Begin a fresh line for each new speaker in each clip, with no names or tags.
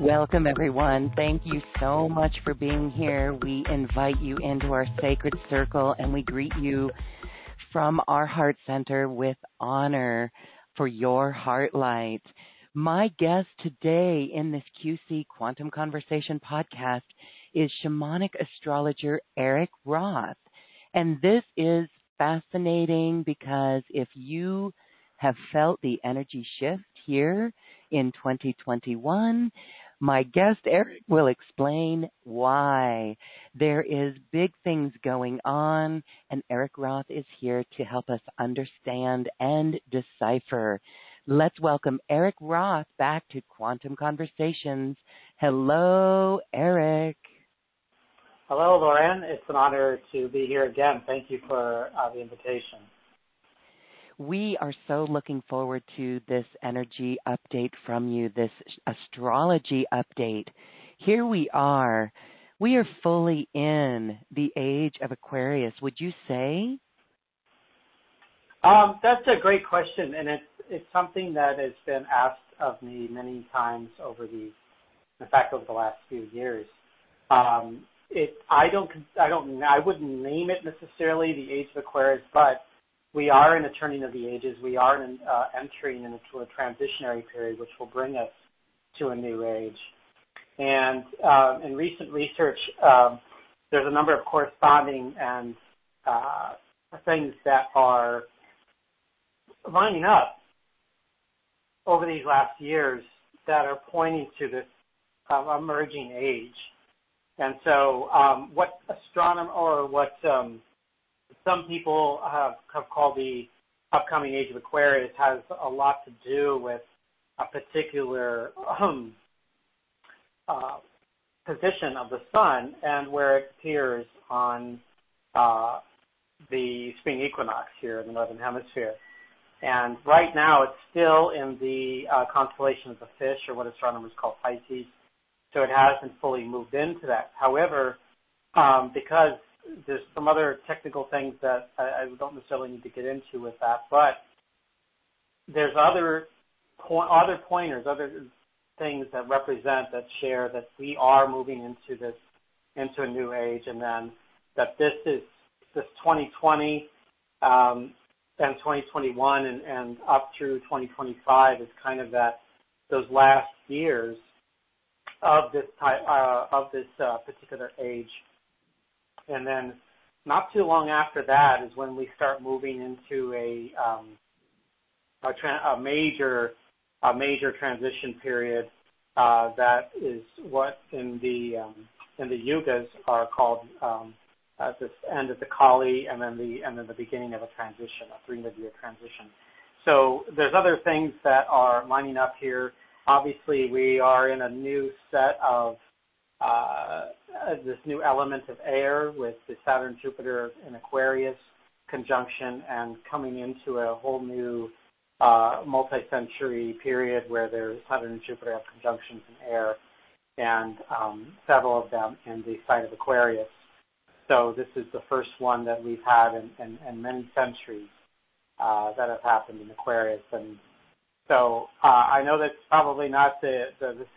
Welcome, everyone. Thank you so much for being here. We invite you into our sacred circle and we greet you from our heart center with honor for your heart light. My guest today in this QC Quantum Conversation podcast is shamanic astrologer Eric Roth. And this is fascinating because if you have felt the energy shift here in 2021, my guest Eric will explain why. There is big things going on and Eric Roth is here to help us understand and decipher. Let's welcome Eric Roth back to Quantum Conversations. Hello, Eric.
Hello, Lauren. It's an honor to be here again. Thank you for uh, the invitation
we are so looking forward to this energy update from you, this astrology update. Here we are. We are fully in the age of Aquarius, would you say?
Um, that's a great question, and it's it's something that has been asked of me many times over the, in fact, over the last few years. Um, it I don't I don't I wouldn't name it necessarily the age of Aquarius, but we are in a turning of the ages. We are in, uh, entering into a transitionary period, which will bring us to a new age. And uh, in recent research, um, there's a number of corresponding and uh, things that are lining up over these last years that are pointing to this uh, emerging age. And so, um, what astronomer or what um, some people have, have called the upcoming age of Aquarius has a lot to do with a particular um, uh, position of the sun and where it appears on uh, the spring equinox here in the northern hemisphere. And right now, it's still in the uh, constellation of the fish, or what astronomers call Pisces. So it hasn't fully moved into that. However, um, because there's some other technical things that I, don't necessarily need to get into with that, but there's other po- other pointers, other things that represent that share that we are moving into this into a new age, and then that this is this 2020 um, and 2021 and, up through 2025 is kind of that those last years of this uh, of this uh, particular age and then not too long after that is when we start moving into a um, a, tra- a major a major transition period uh, that is what in the um, in the yugas are called um, at the end of the Kali and then the and then the beginning of a transition, a 300 year transition. So there's other things that are lining up here. Obviously, we are in a new set of this new element of air with the Saturn Jupiter in Aquarius conjunction and coming into a whole new uh, multi-century period where there's Saturn and Jupiter have conjunctions in air, and um, several of them in the site of Aquarius. So this is the first one that we've had in, many centuries uh, that have happened in Aquarius, and so uh, I know that's probably not the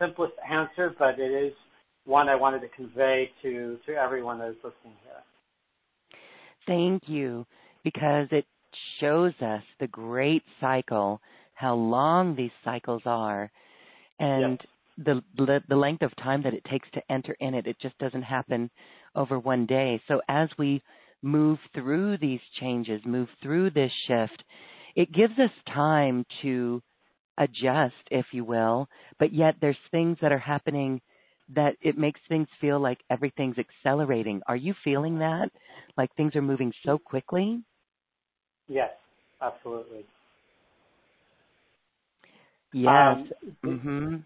simplest answer, but it is one I wanted to convey to to everyone that is listening here.
Thank you, because it shows us the great cycle, how long these cycles are, and the, the the length of time that it takes to enter in it. It just doesn't happen over one day. So as we move through these changes, move through this shift, it gives us time to adjust, if you will, but yet there's things that are happening that it makes things feel like everything's accelerating. Are you feeling that? Like things are moving so quickly?
Yes, absolutely.
Yes. Um, mm-hmm.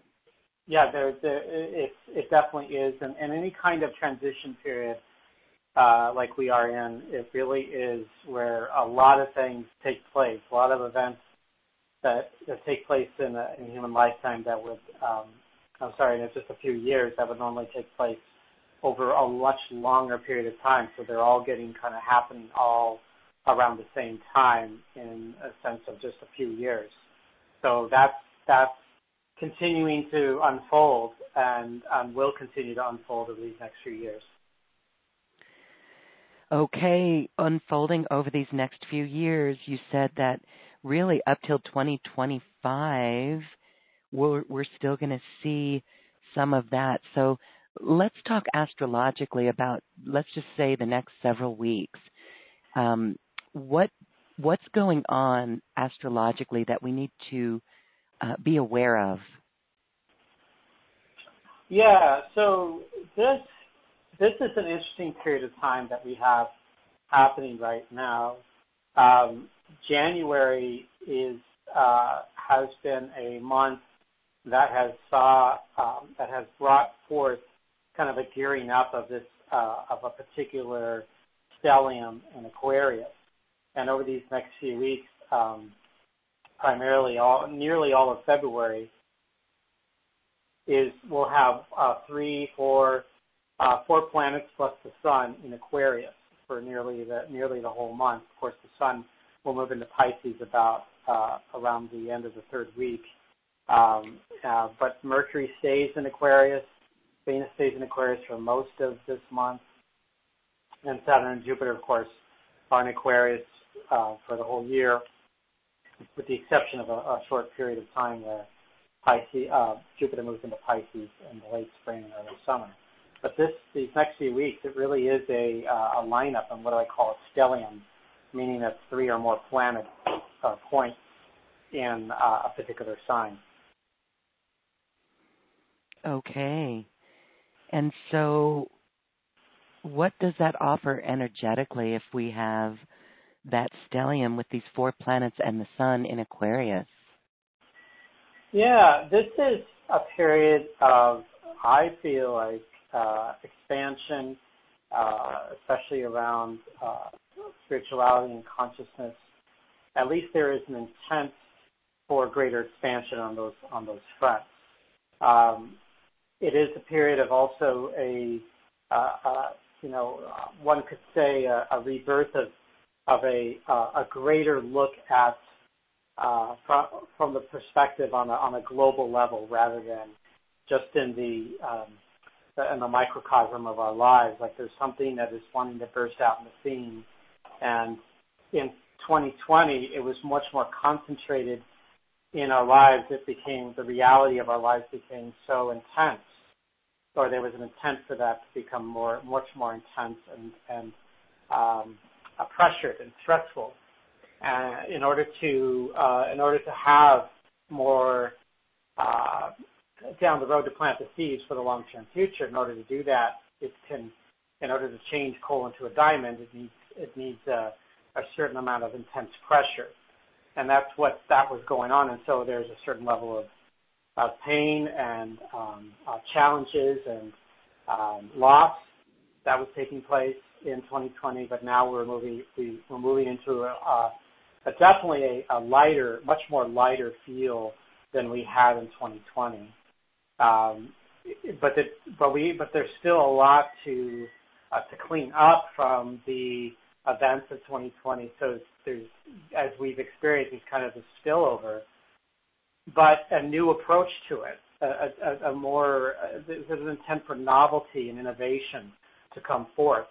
Yeah, there, there, it, it definitely is, and, and any kind of transition period uh, like we are in, it really is where a lot of things take place, a lot of events that, that take place in a, in a human lifetime that would, um, I'm sorry, in just a few years that would normally take place over a much longer period of time. So they're all getting kind of happening all around the same time in a sense of just a few years. So that's that's continuing to unfold and um, will continue to unfold over these next few years.
Okay, unfolding over these next few years, you said that really up till 2025, we're, we're still going to see some of that. So let's talk astrologically about, let's just say, the next several weeks. Um, what what's going on astrologically that we need to uh, be aware of?
Yeah, so this this is an interesting period of time that we have happening right now. Um, January is uh, has been a month that has saw um, that has brought forth kind of a gearing up of this uh, of a particular stellium in Aquarius, and over these next few weeks, um, primarily nearly all of February is we'll have uh, three, four, uh, four planets plus the sun in Aquarius for nearly the whole month. Of course, the sun will move into Pisces about around the end of the third week. Um, uh, but Mercury stays in Aquarius. Venus stays in Aquarius for most of this month. And Saturn and Jupiter, of course, are in Aquarius uh, for the whole year, with the exception of a, short period of time where uh, Jupiter moves into Pisces in the late spring and early summer. But these next few weeks, it really is a lineup, and what I call a stellium, meaning that three or more planets points in a particular sign.
Okay, and so what does that offer energetically if we have that stellium with these four planets and the sun in Aquarius?
Yeah, this is a period of, I feel like, uh, expansion, uh, especially around uh, spirituality and consciousness. At least there is an intent for greater expansion on those on those fronts. Um, it is a period of also a, uh, uh, you know, one could say a, rebirth of of a greater look at uh, from, the perspective on a, global level rather than just in the um, in the microcosm of our lives. Like there's something that is wanting to burst out in the scene, and in 2020 it was much more concentrated in our lives. It became the reality of our lives became so intense, or there was an intent for that to become more much more intense and and um, pressured and stressful uh, in order to uh, in order to have more uh, down the road to plant the seeds for the long term future. In order to do that, it can in order to change coal into a diamond, it needs it needs a, a certain amount of intense pressure, and that's what that was going on. And so there's a certain level of of pain and um, challenges and um, loss that was taking place in 2020. But now we're moving into definitely a, lighter, much more lighter feel than we had in 2020. Um, there's still a lot to uh, to clean up from the events of 2020. So there's as we've experienced, it's kind of a spillover, but a new approach to it, a, a, a more there's an intent for novelty and innovation to come forth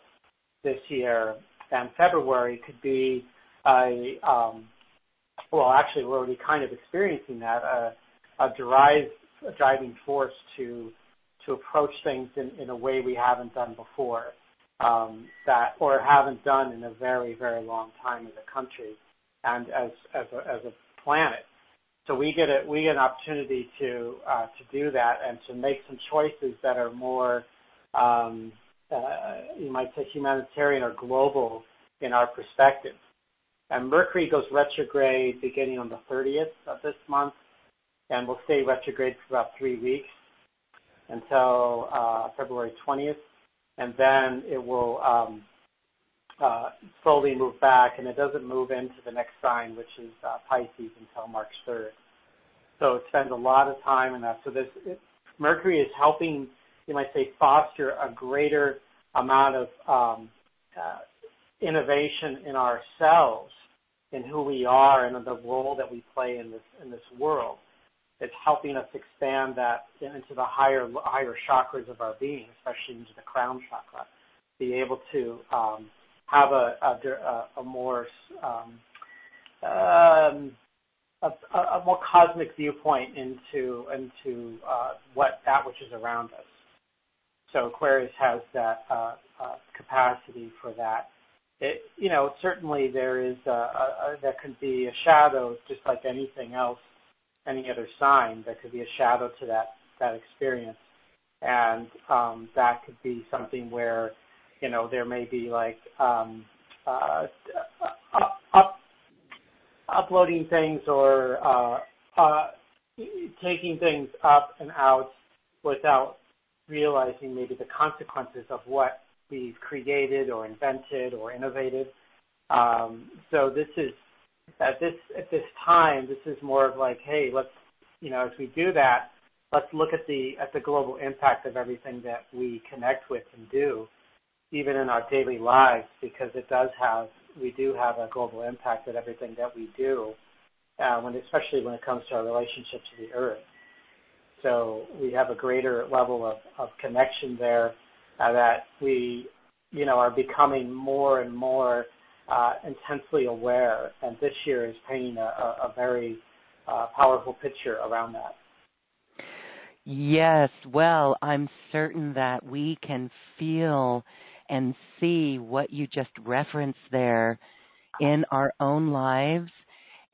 this year, and February could be a um, well, actually, we're already kind of experiencing that a, a drive a driving force to to approach things in, in a way we haven't done before, um, that or haven't done in a very very long time as a country, and as as a, as a planet. So we get an opportunity to uh, to do that and to make some choices that are more um, uh, you might say humanitarian or global in our perspective. And Mercury goes retrograde beginning on the 30th of this month, and will stay retrograde for about three weeks until uh, February 20th, and then it will um, slowly move back, and it doesn't move into the next sign, which is uh, Pisces, until March 3rd. So it spends a lot of time in that. So this Mercury is helping, you might say, foster a greater amount of um, uh, innovation in ourselves, in who we are, and in the role that we play in this in this world. It's helping us expand that into the higher higher chakras of our being, especially into the crown chakra. Be able to um, have um, um, a, more cosmic viewpoint into uh, what that which is around us. So Aquarius has that uh, uh, capacity for that. You know, certainly there could be a shadow, just like anything else, any other sign. There could be a shadow to that experience, and um, that could be something where, you know, there may be like um, uh, up, uploading things or uh, uh, taking things up and out without realizing maybe the consequences of what we've created or invented or innovated. Um, so this is at this at this time, this is more of like, hey, let's you know, as we do that, let's look at the at the global impact of everything that we connect with and do, even in our daily lives, because it does have we do have a global impact at everything that we do, uh, when especially when it comes to our relationship to the earth. So we have a greater level of, of connection there uh, that we, you know, are becoming more and more uh, intensely aware. And this year is painting a, a, very uh, powerful picture around that.
Yes, well, I'm certain that we can feel and see what you just referenced there in our own lives.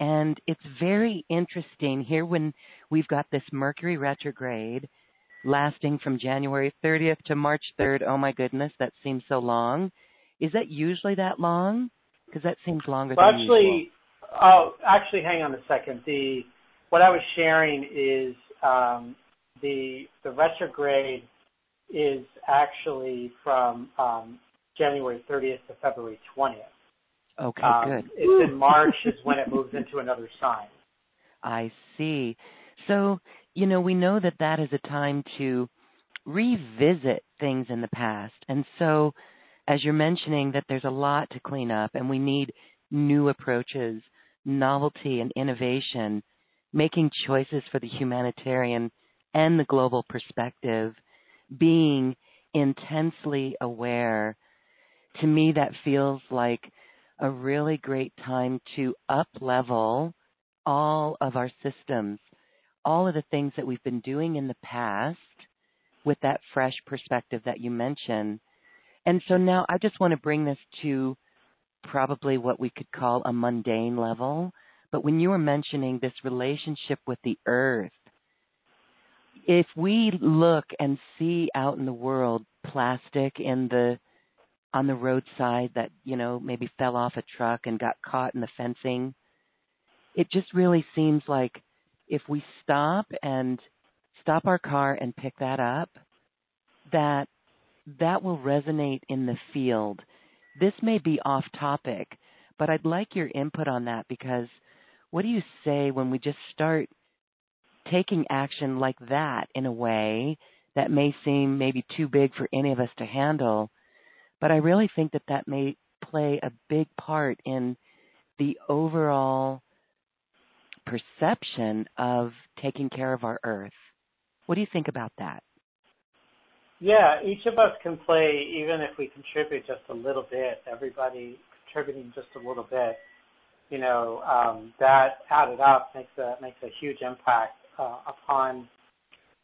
And it's very interesting here when we've got this Mercury retrograde lasting from January 30th to March 3rd. Oh my goodness, that seems so long. Is that usually that long? Because that seems longer
well,
than
actually, usual. Oh, actually, hang on a second. The what I was sharing is um, the the retrograde is actually from um, January 30th to February 20th.
Okay,
um,
good.
It's in March is when it moves into another sign.
I see. So, you know, we know that that is a time to revisit things in the past. And so, as you're mentioning, that there's a lot to clean up and we need new approaches, novelty, and innovation, making choices for the humanitarian and the global perspective, being intensely aware. To me, that feels like a really great time to up level all of our systems, all of the things that we've been doing in the past with that fresh perspective that you mentioned. And so now I just want to bring this to probably what we could call a mundane level. But when you were mentioning this relationship with the earth, if we look and see out in the world plastic in the on the roadside that you know maybe fell off a truck and got caught in the fencing it just really seems like if we stop and stop our car and pick that up that that will resonate in the field. This may be off topic But I'd like your input on that because what do you say when we just start taking action like that in a way that may seem maybe too big for any of us to handle? But I really think that that may play a big part in the overall perception of taking care of our earth. What do you think about that?
Yeah, each of us can play, even if we contribute just a little bit. Everybody contributing just a little bit, you know, um, that added up makes a makes a huge impact upon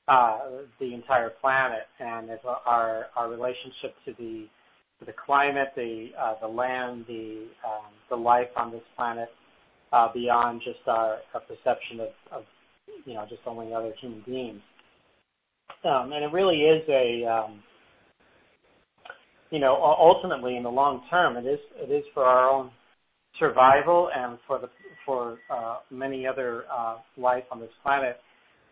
uh, the entire planet and our our relationship to the to the climate, the uh, the land, the um, the life on this planet, uh, beyond just our, our perception of, of you know just only other human beings. Um, and it really is a um, you know ultimately in the long term it is it is for our own survival and for the for uh, many other uh, life on this planet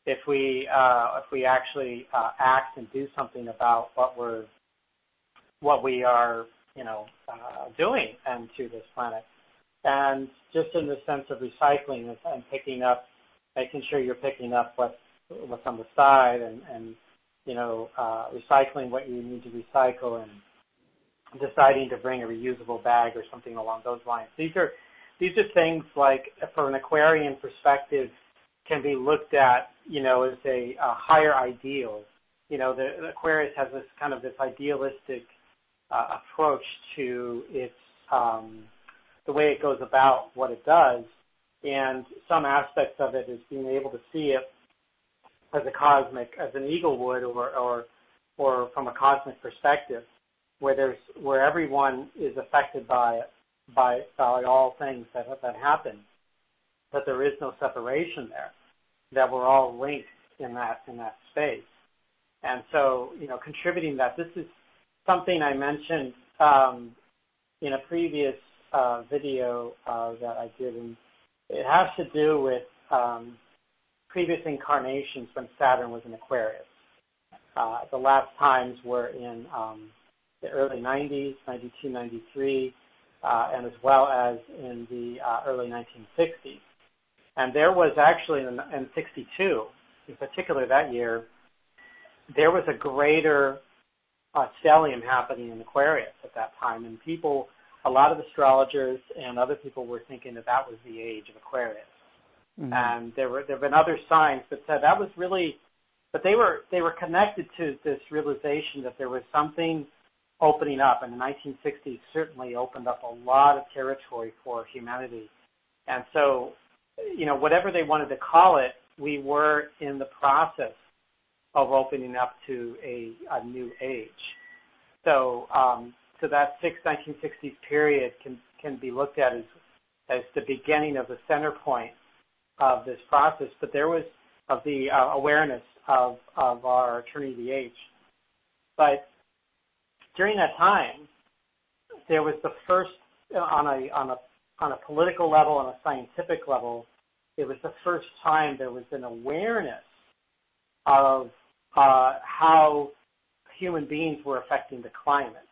if we uh, if we actually act and do something about what we're what we are you know doing and to this planet and just in the sense of recycling and picking up, making sure you're picking up what what's on the side and and you know recycling what you need to recycle and deciding to bring a reusable bag or something along those lines. These are these are things like from an aquarian perspective can be looked at you know as a, a higher ideal. You know the, Aquarius has this kind of this idealistic uh, approach to its um, the way it goes about what it does, and some aspects of it is being able to see it as a cosmic, as an eagle would, or or or from a cosmic perspective, where there's where everyone is affected by by by all things that that happen, but there is no separation there, that we're all linked in that in that space, and so you know contributing that this is something I mentioned um, in a previous uh, video uh, that I did, and it has to do with um, previous incarnations when Saturn was in Aquarius. Uh, the last times were in um, the early 90s, 92, 93, uh, and as well as in the uh, early 1960s. And there was actually in, in 62, in particular that year, there was a greater uh, stellium happening in Aquarius at that time, and people a lot of astrologers and other people were thinking that that was the age of Aquarius. Mm-hmm. And there were there have been other signs that said that was really, but they were they were connected to this realization that there was something opening up, and the 1960s certainly opened up a lot of territory for humanity. And so, you know, whatever they wanted to call it, we were in the process of opening up to a, a new age. So um, so that six 1960s period can can be looked at as as the beginning of the center point of this process. But there was of the uh, awareness of of our attorney the age. But during that time, there was the first on a on a on a political level, on a scientific level, it was the first time there was an awareness of uh, how human beings were affecting the climate.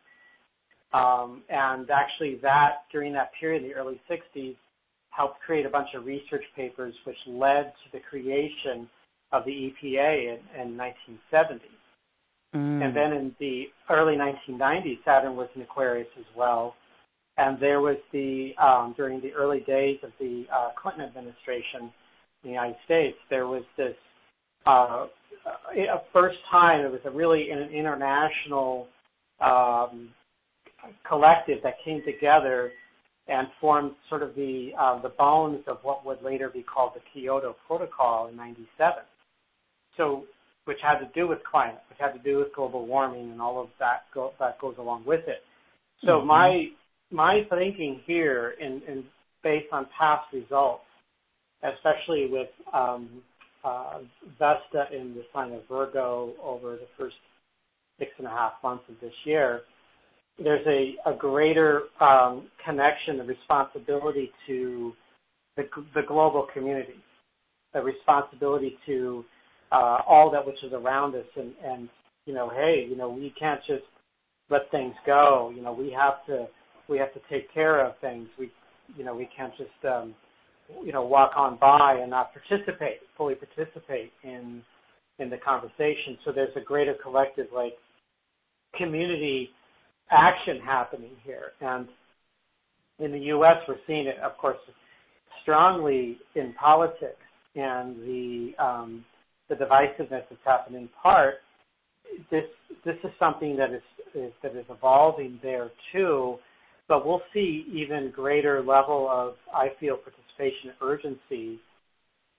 Um, and actually, that during that period, the early 60s, helped create a bunch of research papers, which led to the creation of the EPA in, in 1970. Mm. And then in the early 1990s, Saturn was in Aquarius as well. And there was the um, during the early days of the uh, Clinton administration in the United States, there was this uh, a first time. It was a really an international um, collective that came together and formed sort of the uh, the bones of what would later be called the Kyoto Protocol in '97. So, which had to do with climate, which had to do with global warming, and all of that go, that goes along with it. So mm-hmm. my my thinking here, in, in based on past results, especially with um, uh, Vesta in the sign of Virgo over the first six and a half months of this year, there's a, a greater um, connection and responsibility to the, the global community, a responsibility to uh, all that which is around us, and, and you know, hey, you know, we can't just let things go. You know, we have to we have to take care of things. We you know we can't just um, you know walk on by and not participate, fully participate in in the conversation. So there's a greater collective like community action happening here, and in the U.S. we're seeing it, of course, strongly in politics and the um, the divisiveness that's happening in part. This this is something that is, is that is evolving there too, but we'll see even greater level of I feel participation urgency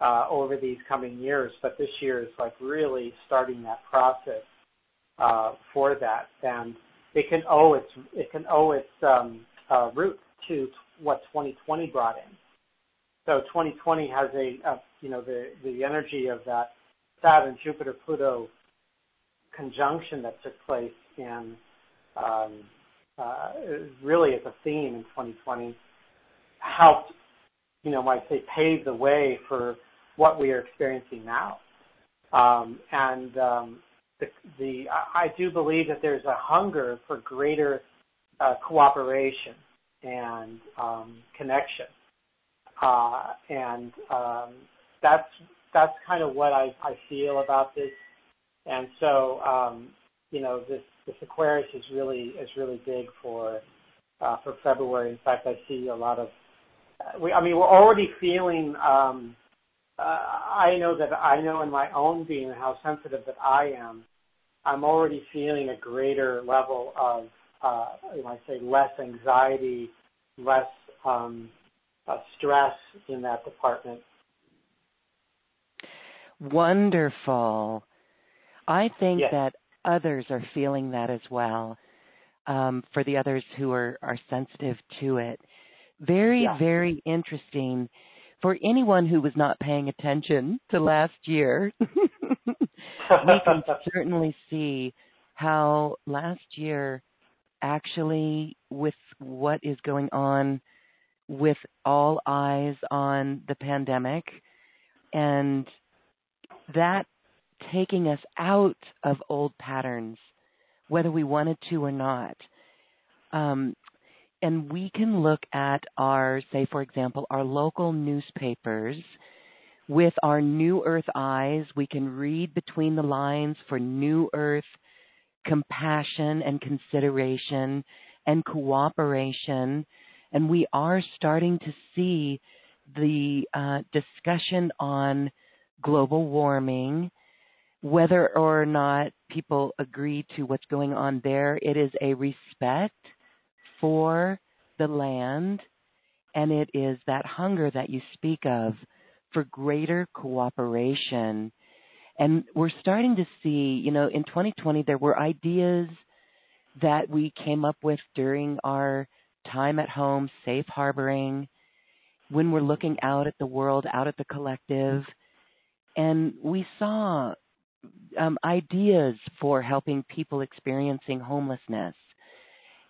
uh, over these coming years. But this year is like really starting that process uh, for that, and it can owe its it can owe its um, uh, roots to what 2020 brought in. So 2020 has a, a you know the the energy of that Saturn Jupiter Pluto conjunction that took place in um, uh, really as a theme in 2020 helped you know might say pave the way for what we are experiencing now. Um, and um, the, the I do believe that there's a hunger for greater uh, cooperation and um, connection, uh, and um, that's that's kind of what I, I feel about this. And so, um, you know, this this Aquarius is really is really big for uh, for February. In fact, I see a lot of. Uh, we, I mean, we're already feeling. Um, uh, I know that I know in my own being how sensitive that I am. I'm already feeling a greater level of, uh, I say less anxiety, less um, uh, stress in that department.
Wonderful. I think
yes.
that others are feeling that as well. Um, for the others who are, are sensitive to it. Very,
yeah.
very interesting. For anyone who was not paying attention to last year, we can certainly see how last year actually with what is going on with all eyes on the pandemic and that taking us out of old patterns, whether we wanted to or not. Um, and we can look at our, say, for example, our local newspapers with our New Earth eyes. We can read between the lines for New Earth compassion and consideration and cooperation. And we are starting to see the uh, discussion on global warming, whether or not people agree to what's going on there, it is a respect for the land and it is that hunger that you speak of for greater cooperation. And we're starting to see, you know, in 2020 there were ideas that we came up with during our time at home, safe harboring, when we're looking out at the world, out at the collective, and we saw um, ideas for helping people experiencing homelessness.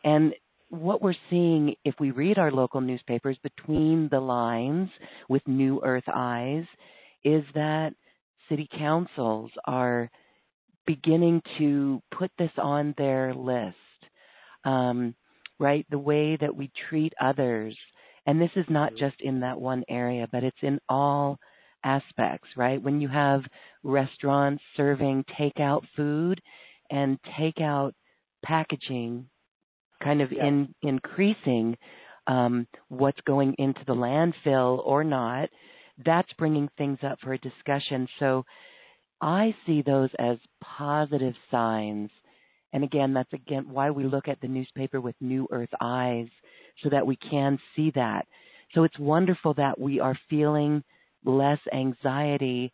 And what we're seeing if we read our local newspapers between the lines with New Earth Eyes is that city councils are beginning to put this on their list. Um, right? The way that we treat others. And this is not mm-hmm. just in that one area, but it's in all aspects, right? When you have restaurants serving takeout food and takeout packaging kind of
yeah.
in increasing um, what's going into the landfill or not, that's bringing things up for a discussion. So I see those as positive signs. And again, that's again why we look at the newspaper with new earth eyes so that we can see that. So it's wonderful that we are feeling less anxiety,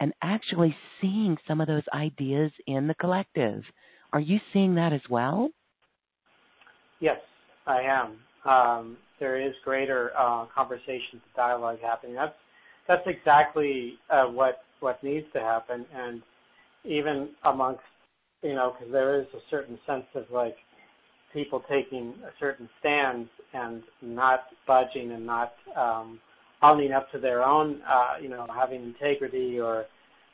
and actually seeing some of those ideas in the collective. Are you seeing that as well?
Yes, I am. Um, there is greater uh, conversations, dialogue happening. That's that's exactly uh, what what needs to happen, and even amongst you know, because there is a certain sense of like people taking a certain stance and not budging and not um, owning up to their own, uh, you know, having integrity or,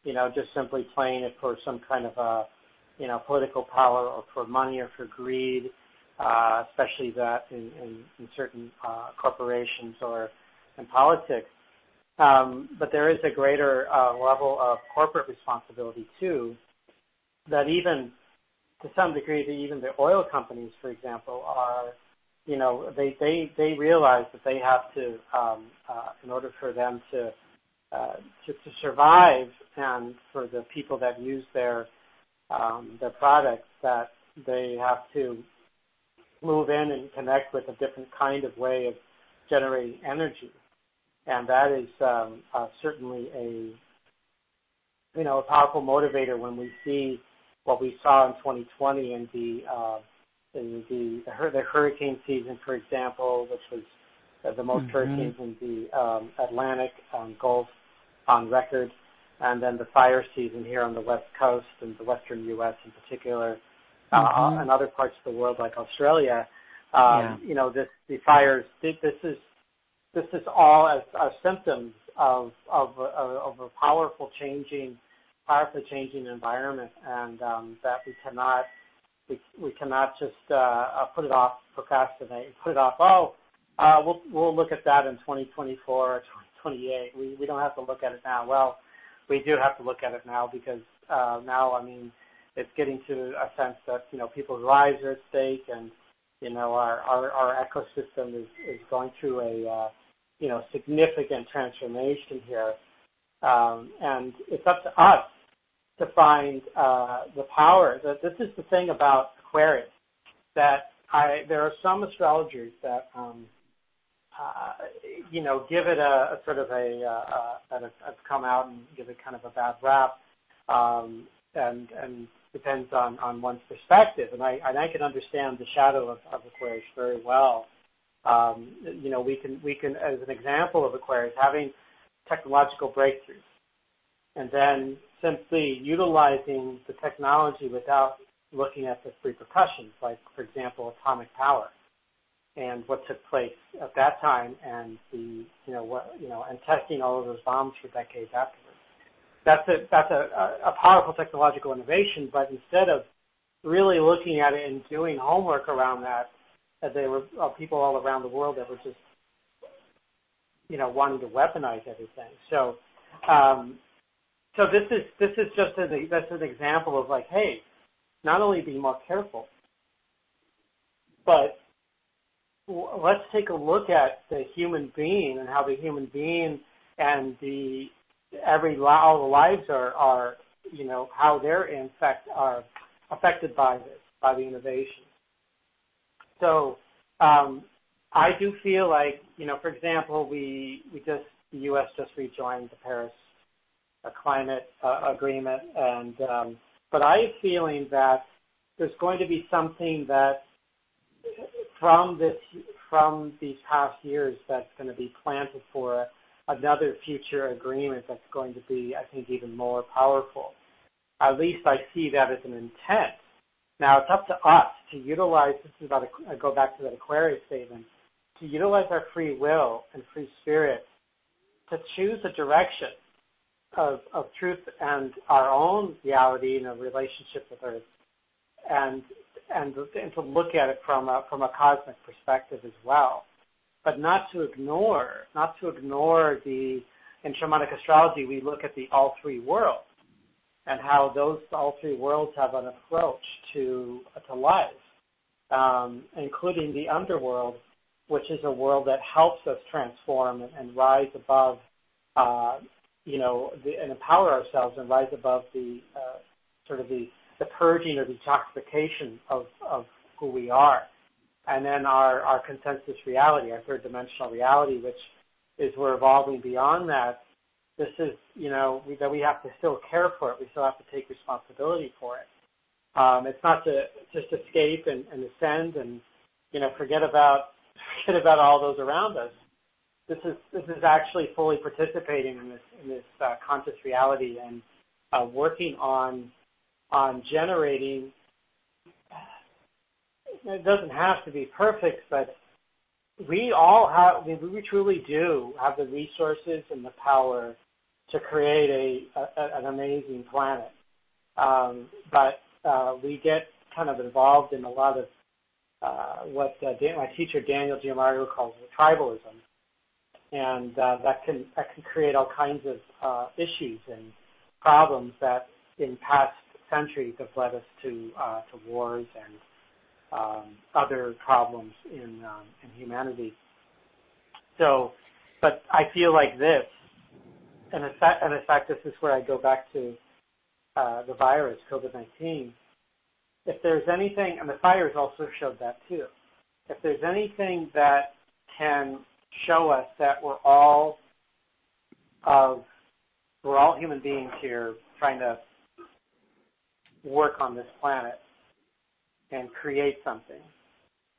you know, just simply playing it for some kind of a, you know, political power or for money or for greed. uh, especially that in, in, in certain uh, corporations or in politics. Um, but there is a greater uh, level of corporate responsibility too, that even to some degree, the, even the oil companies, for example, are, you know, they they they realize that they have to, um, uh, in order for them to, uh, to to survive, and for the people that use their um, their products, that they have to move in and connect with a different kind of way of generating energy, and that is um, uh, certainly a you know a powerful motivator when we see what we saw in 2020 and the uh, in the, the the hurricane season, for example, which was uh, the most mm-hmm. hurricanes in the um, Atlantic um, Gulf on record, and then the fire season here on the west coast and the western U.S. in particular, uh, mm-hmm. and other parts of the world like Australia. Um, yeah. You know, this the fires. This is this is all as, as symptoms of of of a powerful changing powerfully changing environment, and um, that we cannot we we cannot just uh, uh, put it off, procrastinate, put it off. Oh, uh, we'll we'll look at that in 2024 or 2028. We we don't have to look at it now. Well, we do have to look at it now because uh, now I mean it's getting to a sense that you know people's lives are at stake, and you know our our, our ecosystem is is going through a uh, you know significant transformation here. Um, and it's up to us to find uh, the power. That this is the thing about Aquarius that I there are some astrologers that um, uh, you know give it a, a sort of a uh, uh, that have, have come out and give it kind of a bad rap, um, and and depends on on one's perspective. And I and I can understand the shadow of, of Aquarius very well. Um, you know, we can we can as an example of Aquarius having technological breakthroughs, and then simply utilizing the technology without looking at the repercussions, like for example, atomic power and what took place at that time, and the you know what you know and testing all of those bombs for decades afterwards. That's a that's a, a powerful technological innovation, but instead of really looking at it and doing homework around that, that there were uh, people all around the world that were just you know wanting to weaponize everything. So um, so this is this is just an that's an example of like, hey, not only be more careful, but let's take a look at the human being and how the human being and the every all the lives are are you know how they're in fact are affected by this by the innovation. So um, I do feel like you know, for example, we we just the U.S. just rejoined the Paris a climate uh, agreement, and um, but I have feeling that there's going to be something that from these past years that's going to be planted for another future agreement that's going to be, I think, even more powerful. At least I see that as an intent. Now it's up to us to utilize. This is about I go back to that Aquarius statement to utilize our free will and free spirit to choose a direction of, of truth and our own reality in a relationship with Earth, and and and to look at it from a from a cosmic perspective as well, but not to ignore not to ignore the in shamanic astrology we look at the all three worlds and how those all three worlds have an approach to to life, um, including the underworld, which is a world that helps us transform and, and rise above uh, you know, the, and empower ourselves and rise above the uh, sort of the, the purging or detoxification of, of who we are. And then our, our consensus reality, our third dimensional reality, which is we're evolving beyond that. This is, you know, we, that we have to still care for it. We still have to take responsibility for it. Um, it's not to just escape and, and ascend and, you know, forget about forget about all those around us this is this is actually fully participating in this in this uh, conscious reality and uh, working on on generating. It doesn't have to be perfect, but we all have we, we truly do have the resources and the power to create a, a an amazing planet. Um, but uh, we get kind of involved in a lot of uh, what uh, Dan, my teacher Daniel Giamario calls tribalism, and uh, that can that can create all kinds of uh, issues and problems that in past centuries have led us to uh, to wars and um, other problems in um, in humanity. So, but I feel like this, and in fact, and in fact, this is where I go back to uh, the virus, COVID-19. If there's anything, and the fires also showed that too. If there's anything that can show us that we're all of we're all human beings here trying to work on this planet and create something.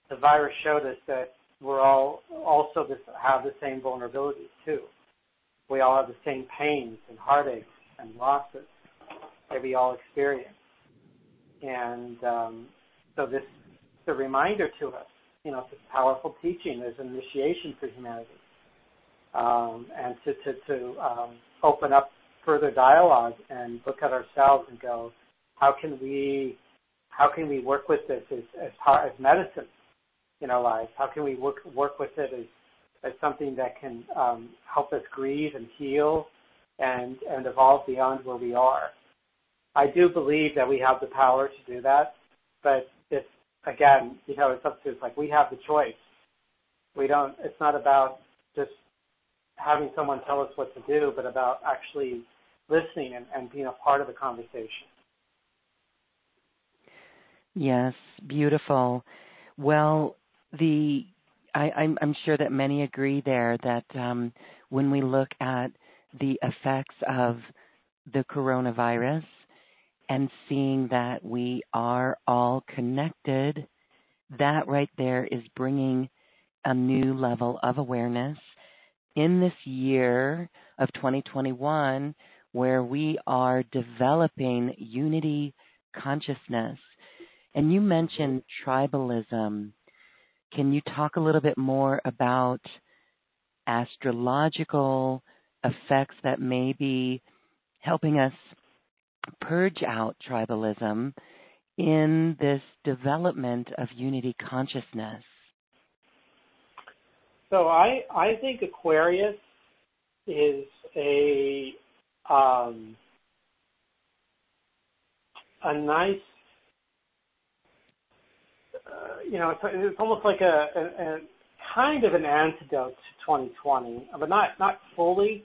The virus showed us that we're all also this, have the same vulnerabilities too. We all have the same pains and heartaches and losses that we all experience. And um, so this is a reminder to us you know, it's powerful teaching. There's an initiation for humanity, um, and to to to um, open up further dialogue and look at ourselves and go, how can we how can we work with this as as, part, as medicine in our lives? How can we work work with it as as something that can um, help us grieve and heal and and evolve beyond where we are? I do believe that we have the power to do that, but again, you know, it's up to. Like we have the choice. We don't. It's not about just having someone tell us what to do, but about actually listening and, and being a part of the conversation.
Yes, beautiful. Well, the I, I'm, I'm sure that many agree there that um, when we look at the effects of the coronavirus and seeing that we are all connected, that right there is bringing a new level of awareness in this year of 2021 where we are developing unity consciousness. And you mentioned tribalism. Can you talk a little bit more about astrological effects that may be helping us purge out tribalism in this development of unity consciousness?
So I I think Aquarius is a um, a nice uh, you know it's, it's almost like a, a, a kind of an antidote to 2020, but not not fully.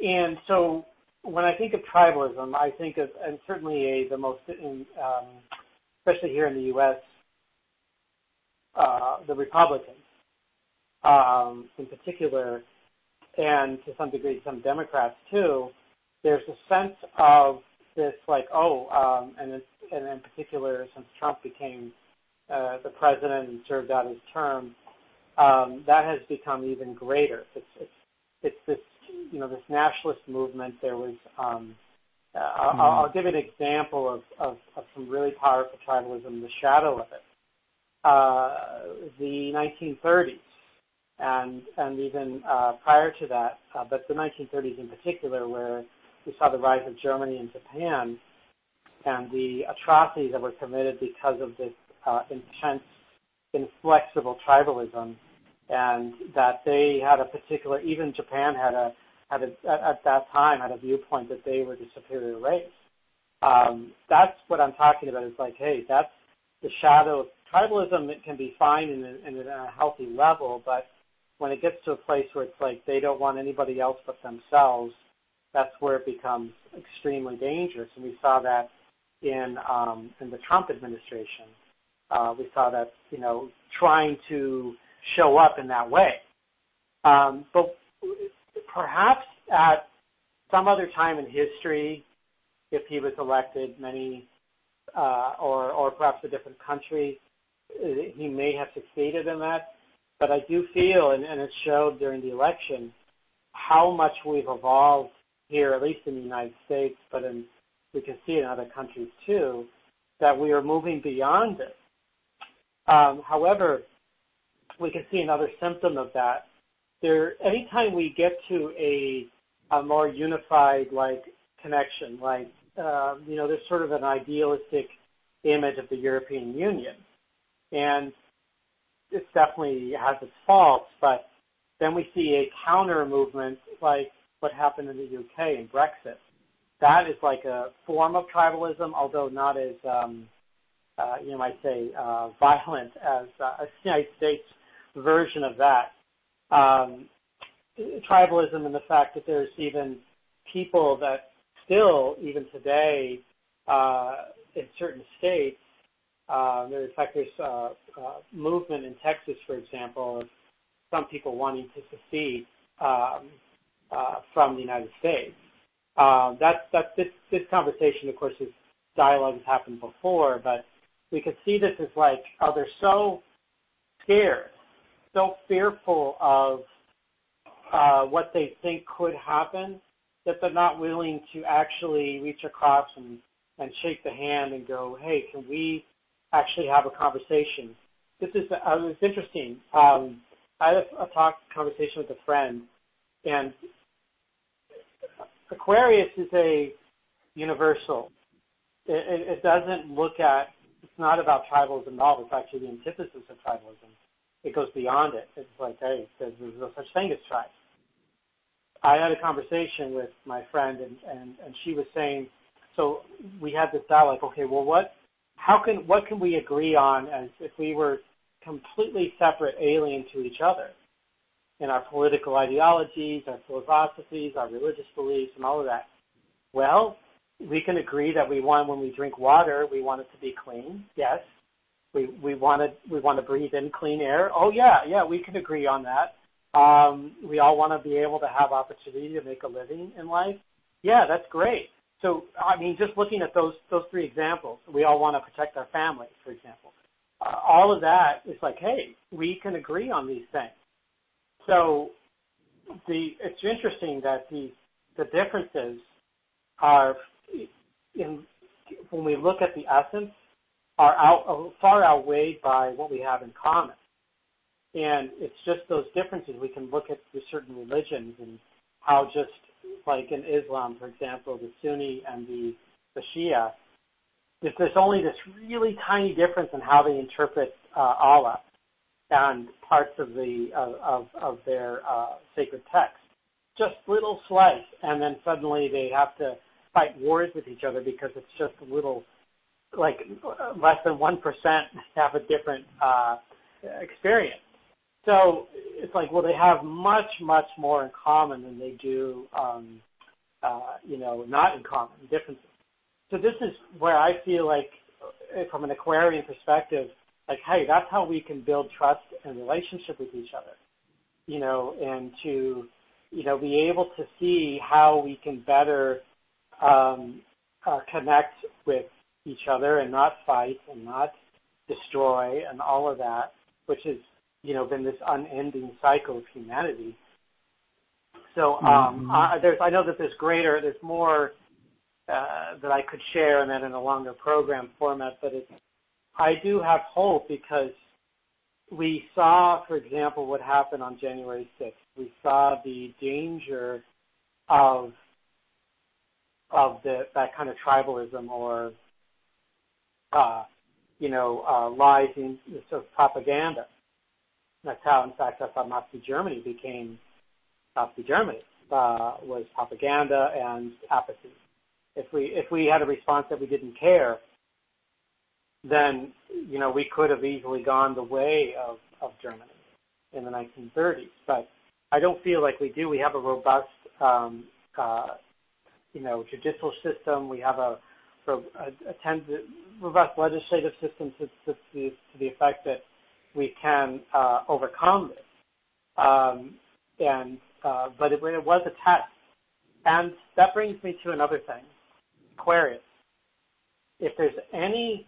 And so when I think of tribalism, I think of, and certainly a, the most, in, um, especially here in the U.S., uh, the Republicans um, in particular, and to some degree some Democrats too, there's a sense of this like, oh, um, and, in, and in particular since Trump became uh, the president and served out his term, um, that has become even greater. It's, it's, it's this you know this nationalist movement. There was um, uh, mm-hmm. I'll, I'll, give an example of, of, of, some really powerful tribalism, the shadow of it. Uh, the 1930s, and and even uh, prior to that, uh, but the 1930s in particular, where we saw the rise of Germany and Japan, and the atrocities that were committed because of this uh, intense, inflexible tribalism, and that they had a particular, even Japan had a had a, at, at that time had a viewpoint that they were the superior race. Um, that's what I'm talking about. It's like, hey, that's the shadow. Tribalism it can be fine in a, in a healthy level, but when it gets to a place where it's like they don't want anybody else but themselves, that's where it becomes extremely dangerous. And we saw that in um, in the Trump administration. Uh, we saw that you know trying to show up in that way. Um, but perhaps at some other time in history, if he was elected, many uh, or or perhaps a different country, he may have succeeded in that. But I do feel, and, and it showed during the election, how much we've evolved here, at least in the United States, but in, we can see in other countries too, that we are moving beyond it. Um, however, we can see another symptom of that there anytime we get to a a more unified like connection, like uh, you know, there's sort of an idealistic image of the European Union, and it definitely has its faults, but then we see a counter movement like what happened in the UK in Brexit. That is like a form of tribalism, although not as um, uh, you might say uh, violent as uh, a United States version of that. Um, tribalism and the fact that there's even people that still, even today, uh, in certain states, uh, there, in fact, there's a, uh, movement in Texas, for example, of some people wanting to secede um, uh, from the United States. Um, that's that's this this conversation, of course, is dialogue has happened before, but we could see this as like, oh, they're so scared, so fearful of uh, what they think could happen that they're not willing to actually reach across and and shake the hand and go, hey, can we actually have a conversation? This is uh, it was interesting. Um, I had a, talk conversation with a friend, and Aquarius is a universal. It, it doesn't look at. It's not about tribalism at all. It's actually the antithesis of tribalism. It goes beyond it. It's like, hey, there's, there's no such thing as tribes. I had a conversation with my friend, and, and and she was saying, so we had this dialogue. Okay, well, what, how can, what can we agree on as if we were completely separate, alien to each other? in our political ideologies, our philosophies, our religious beliefs, and all of that. Well, we can agree that we want when we drink water, we want it to be clean. Yes. We we want to we want to breathe in clean air. Oh yeah, yeah, we can agree on that. Um, we all want to be able to have opportunity to make a living in life. Yeah, that's great. So I mean, just looking at those those three examples, we all want to protect our families, for example. Uh, all of that is like, hey, we can agree on these things. So the it's interesting that the the differences are in when we look at the essence are out far outweighed by what we have in common. And it's just those differences we can look at with certain religions and how just like in Islam, for example, the Sunni and the the Shia, if there's only this really tiny difference in how they interpret uh, Allah and parts of the of of their uh, sacred text. Just little slice, and then suddenly they have to fight wars with each other because it's just a little, like less than one percent have a different uh, experience. So it's like, well, they have much much more in common than they do, um, uh, you know, not in common differences. So this is where I feel like, from an Aquarian perspective, like, hey, that's how we can build trust and relationship with each other, you know, and to, you know, be able to see how we can better um, uh, connect with each other and not fight and not destroy and all of that, which has, you know, been this unending cycle of humanity. So um, mm-hmm. I, there's, I know that there's greater, there's more uh, that I could share, and that in a longer program format, but it's I do have hope because we saw, for example, what happened on January 6th. We saw the danger of of the that kind of tribalism or uh, you know uh, lies in sort of propaganda. That's how, in fact, that's how Nazi Germany became Nazi Germany uh, was propaganda and apathy. If we if we had a response that we didn't care, then you know we could have easily gone the way of, of Germany in the 1930s. But I don't feel like we do. We have a robust, um, uh, you know, judicial system. We have a, a, a tend, robust legislative system to, to, to, the effect that we can uh, overcome this. Um, and uh, but it, it was a test, and that brings me to another thing, Aquarius. If there's any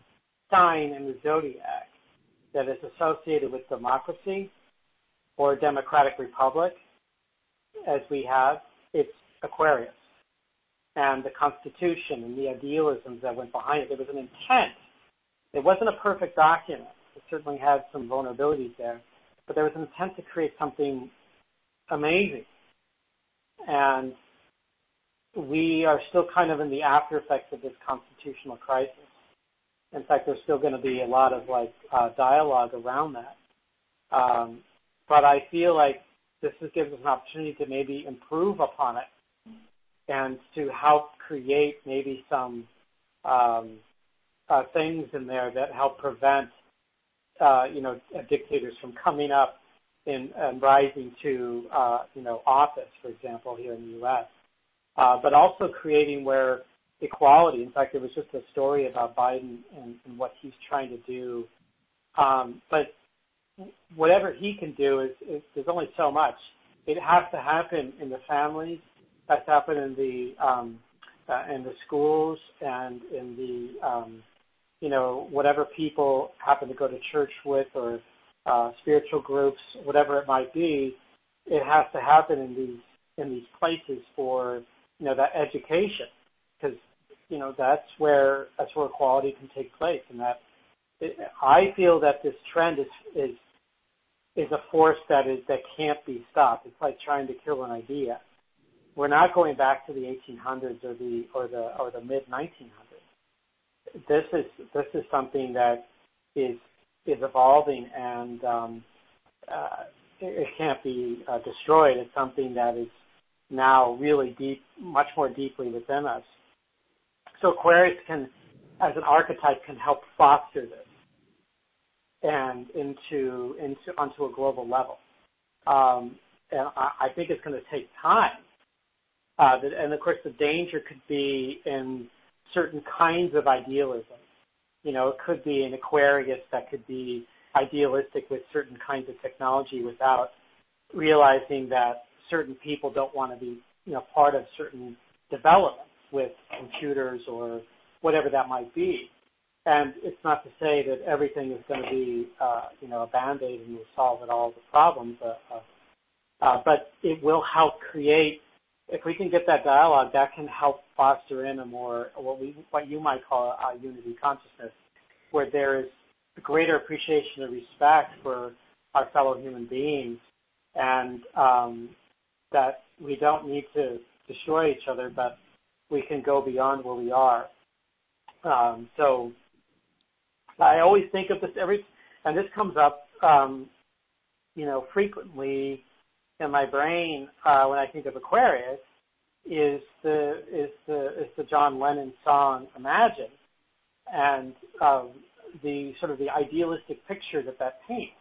sign in the zodiac that is associated with democracy or a democratic republic, as we have, it's Aquarius. And the Constitution and the idealisms that went behind it. There was an intent. It wasn't a perfect document. It certainly had some vulnerabilities there. But there was an intent to create something amazing. And we are still kind of in the after effects of this constitutional crisis In fact, there's still going to be a lot of like uh, dialogue around that. Um, but I feel like this gives us an opportunity to maybe improve upon it and to help create maybe some um, uh, things in there that help prevent, uh, you know, dictators from coming up in, and rising to, uh, you know, office, for example, here in the U.S. Uh, but also creating where equality. In fact, there was just a story about Biden and, and what he's trying to do. Um, but whatever he can do is, is there's only so much. It has to happen in the families. It has to happen in the um, uh, in the schools and in the um, you know whatever people happen to go to church with or uh, spiritual groups, whatever it might be. It has to happen in these in these places for you know that education because you know that's where that's where equality can take place and that I feel that this trend is is is a force that is that can't be stopped. It's like trying to kill an idea. We're not going back to the 1800s or the or the or the mid 1900s. This is this is something that is is evolving and um, uh, it, can't be uh, destroyed. It's something that is now really deep, much more deeply within us. So Aquarius can, as an archetype, can help foster this and into into onto a global level. Um, and I, I think it's going to take time. Uh, and of course, the danger could be in certain kinds of idealism. You know, it could be an Aquarius that could be idealistic with certain kinds of technology without realizing that certain people don't want to be, you know, part of certain developments with computers or whatever that might be. And it's not to say that everything is going to be, uh, you know, a band-aid and will solve all the problems, uh, but it will help create. If we can get that dialogue, that can help foster in a more what we what you might call a, unity consciousness, where there is a greater appreciation and respect for our fellow human beings, and um, that we don't need to destroy each other, but we can go beyond where we are. Um, so I always think of this every, and this comes up, um, you know, frequently in my brain uh, when I think of Aquarius is the is the is the John Lennon song Imagine, and um, the sort of the idealistic picture that that paints.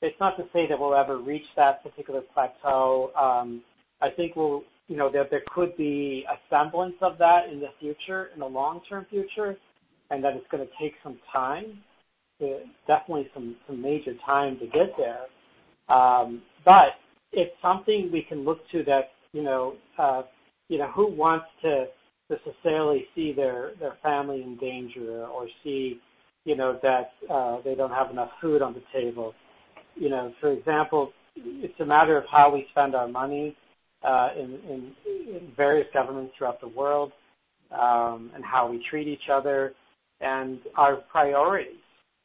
It's not to say that we'll ever reach that particular plateau. Um, I think we'll, you know, that there could be a semblance of that in the future, in the long-term future and that it's going to take some time, to, definitely some, some major time to get there. Um, but it's something we can look to that, you know, uh, you know, who wants to necessarily see their, their family in danger or see, you know, that uh, they don't have enough food on the table. You know, for example, it's a matter of how we spend our money uh, in, in, in various governments throughout the world um, and how we treat each other and our priorities.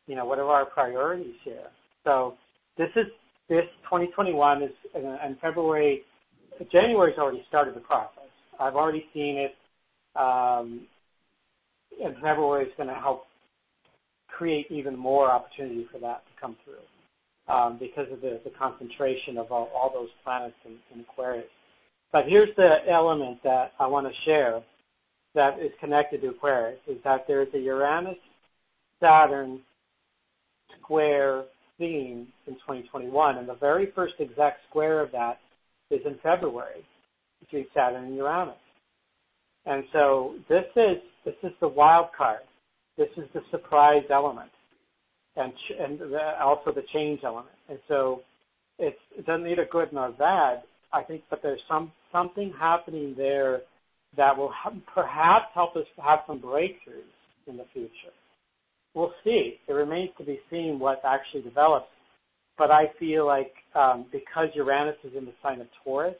You know, what are our priorities here? So this is this 2021 is and February, January's already started the process. I've already seen it, um, and February is going to help create even more opportunity for that to come through um, because of the, the concentration of all, all those planets in, in Aquarius. But here's the element that I want to share that is connected to Aquarius is that there is a Uranus Saturn square theme in 2021, and the very first exact square of that is in February between Saturn and Uranus. And so this is this is the wild card. This is the surprise element, and ch- and the, also the change element. And so it's, it doesn't need a good nor bad. I think, but there's some something happening there that will perhaps help us have some breakthroughs in the future. We'll see. It remains to be seen what actually develops. But I feel like um, because Uranus is in the sign of Taurus,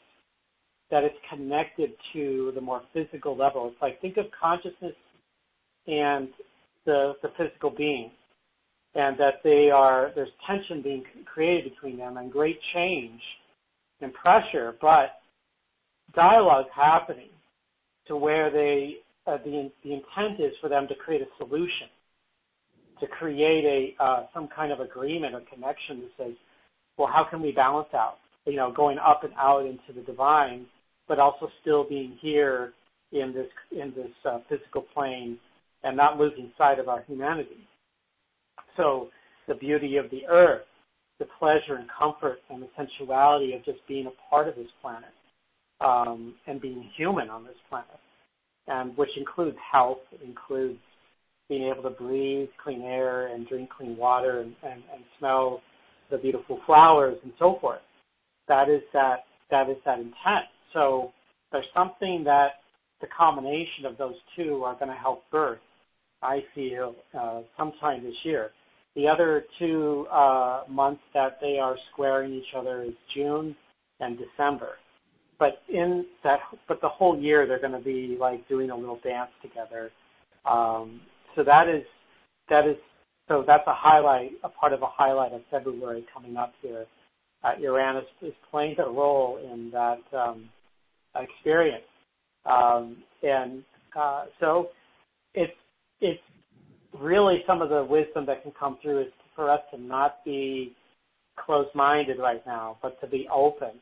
that it's connected to the more physical level. It's like think of consciousness and the the physical being, and that they are there's tension being created between them and great change and pressure, but dialogue happening to where they uh, the the intent is for them to create a solution to create a uh, some kind of agreement or connection that says, well, how can we balance out? You know, going up and out into the divine, but also still being here in this in this uh, physical plane and not losing sight of our humanity. So the beauty of the earth, the pleasure and comfort and the sensuality of just being a part of this planet um, and being human on this planet, and which includes health, includes being able to breathe clean air and drink clean water and, and, and smell the beautiful flowers and so forth. That is that that is that intent. So there's something that the combination of those two are going to help birth. I feel uh, sometime this year. The other two uh, months that they are squaring each other is June and December. But in that, but the whole year they're going to be like doing a little dance together. Um, so that is that is so that's a highlight, a part of a highlight of February coming up here. Uh, Uranus is playing a role in that um, experience, um, and uh, so it's it's really some of the wisdom that can come through is for us to not be closed-minded right now, but to be open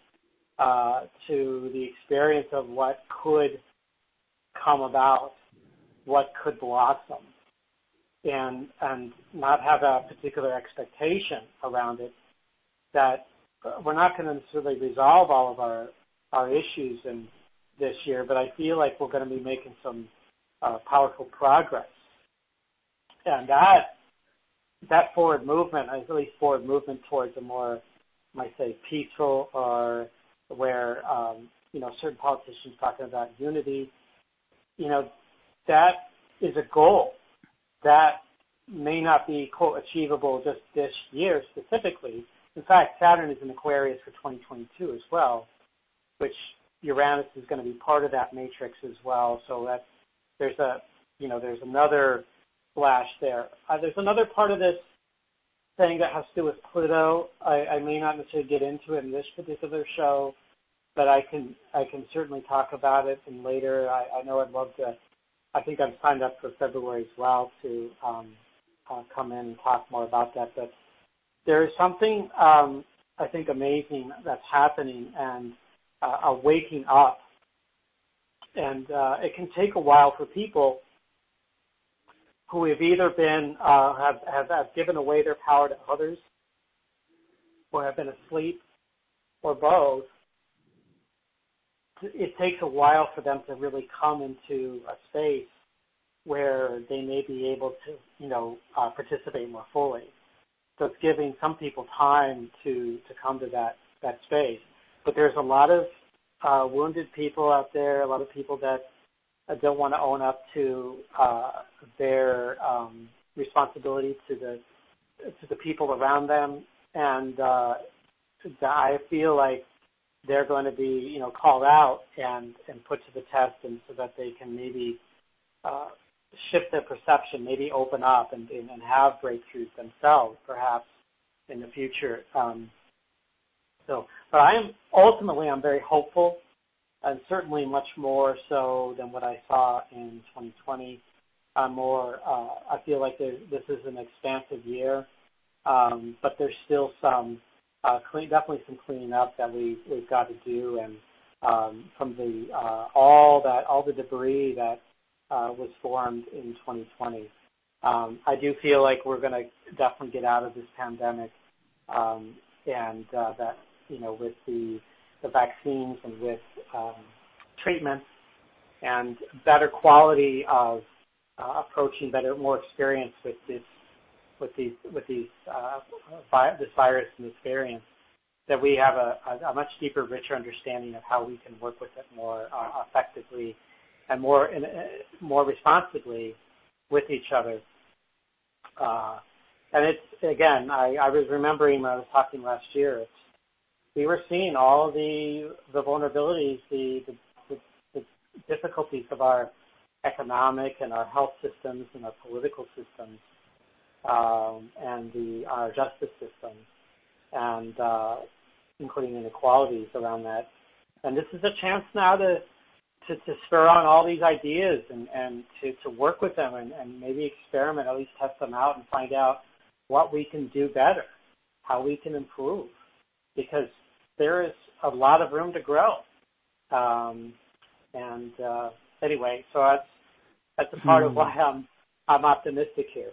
uh, to the experience of what could come about, what could blossom, and and not have a particular expectation around it. That we're not going to necessarily resolve all of our our issues in this year, but I feel like we're going to be making some uh, powerful progress and that that forward movement, at least forward movement towards a more, might say, peaceful or where um, you know certain politicians talking about unity, you know, that is a goal that may not be achievable just this year specifically. In fact, Saturn is in Aquarius for 2022 as well, which Uranus is going to be part of that matrix as well. So that there's a you know there's another flash there. Uh, there's another part of this thing that has to do with Pluto. I, may not necessarily get into it in this particular show, but I can I can certainly talk about it and later. I know I'd love to. I think I'm signed up for February as well to um, uh, come in and talk more about that. But there is something um, I think amazing that's happening and uh, a waking up, and uh, it can take a while for people who have either been uh, have, have have given away their power to others, or have been asleep, or both. It takes a while for them to really come into a space where they may be able to, you know, uh, participate more fully. So it's giving some people time to to come to that that space. But there's a lot of uh, wounded people out there, a lot of people that don't want to own up to uh, their um, responsibility to the to the people around them, and uh, I feel like they're going to be you know called out and and put to the test, and so that they can maybe uh, shift their perception, maybe open up and and, and have breakthroughs themselves, perhaps in the future. Um, so, but I am ultimately I'm very hopeful and certainly much more so than what I saw in 2020. I'm more, uh, I feel like this is an expansive year, um, but there's still some, uh, definitely some cleaning up that we we've got to do, and um, from the uh, all that all the debris that uh, was formed in 2020. Um, I do feel like we're going to definitely get out of this pandemic, um, and that you know with the the vaccines and with treatments and better quality of uh, approaching, better, more experience with this, with these, with these, uh, vi- this virus and this variant, that we have a, a, a, much deeper, richer understanding of how we can work with it more uh, effectively and more, in, uh, more responsibly with each other. Uh, and it's again, I, I was remembering when I was talking last year. We were seeing all the the vulnerabilities, the, the, the, the difficulties of our economic and our health systems and our political systems, um, and the our justice system, and uh, including inequalities around that. And this is a chance now to to, to spur on all these ideas and, and to, to work with them and, and maybe experiment, at least test them out and find out what we can do better, how we can improve, because there is a lot of room to grow. Um, and uh, anyway, so that's that's a part of hmm. why I'm I'm optimistic here.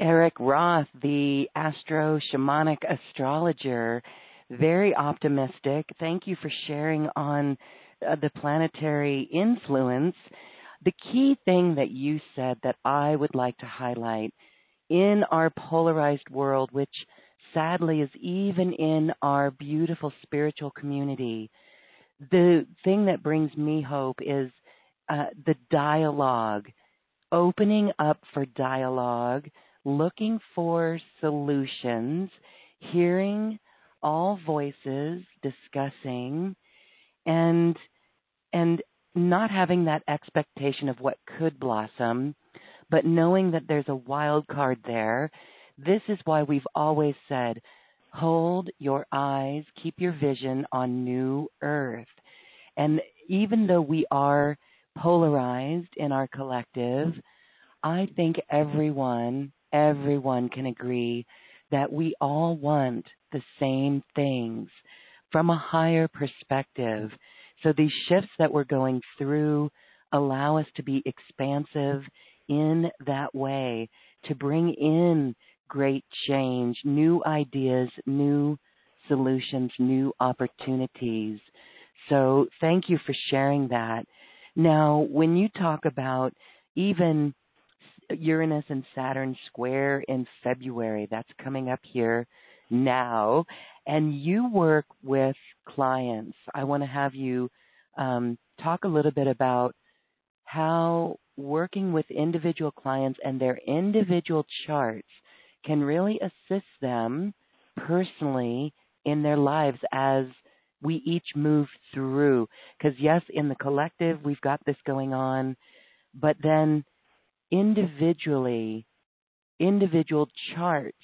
Erik Roth, the astro shamanic astrologer, very optimistic. Thank you for sharing on uh, the planetary influence. The key thing that you said that I would like to highlight in our polarized world, which sadly is even in our beautiful spiritual community, the thing that brings me hope is uh, the dialogue, opening up for dialogue, looking for solutions, hearing all voices discussing, and and not having that expectation of what could blossom, but knowing that there's a wild card there. This is why we've always said, hold your eyes, keep your vision on new earth. And even though we are polarized in our collective, I think everyone, everyone can agree that we all want the same things from a higher perspective. So these shifts that we're going through allow us to be expansive in that way, to bring in great change, new ideas, new solutions, new opportunities. So thank you for sharing that. Now, when you talk about even Uranus and Saturn square in February, that's coming up here now, and you work with clients. I want to have you um, talk a little bit about how working with individual clients and their individual charts can really assist them personally in their lives as we each move through. Because, yes, in the collective, we've got this going on, but then individually, individual charts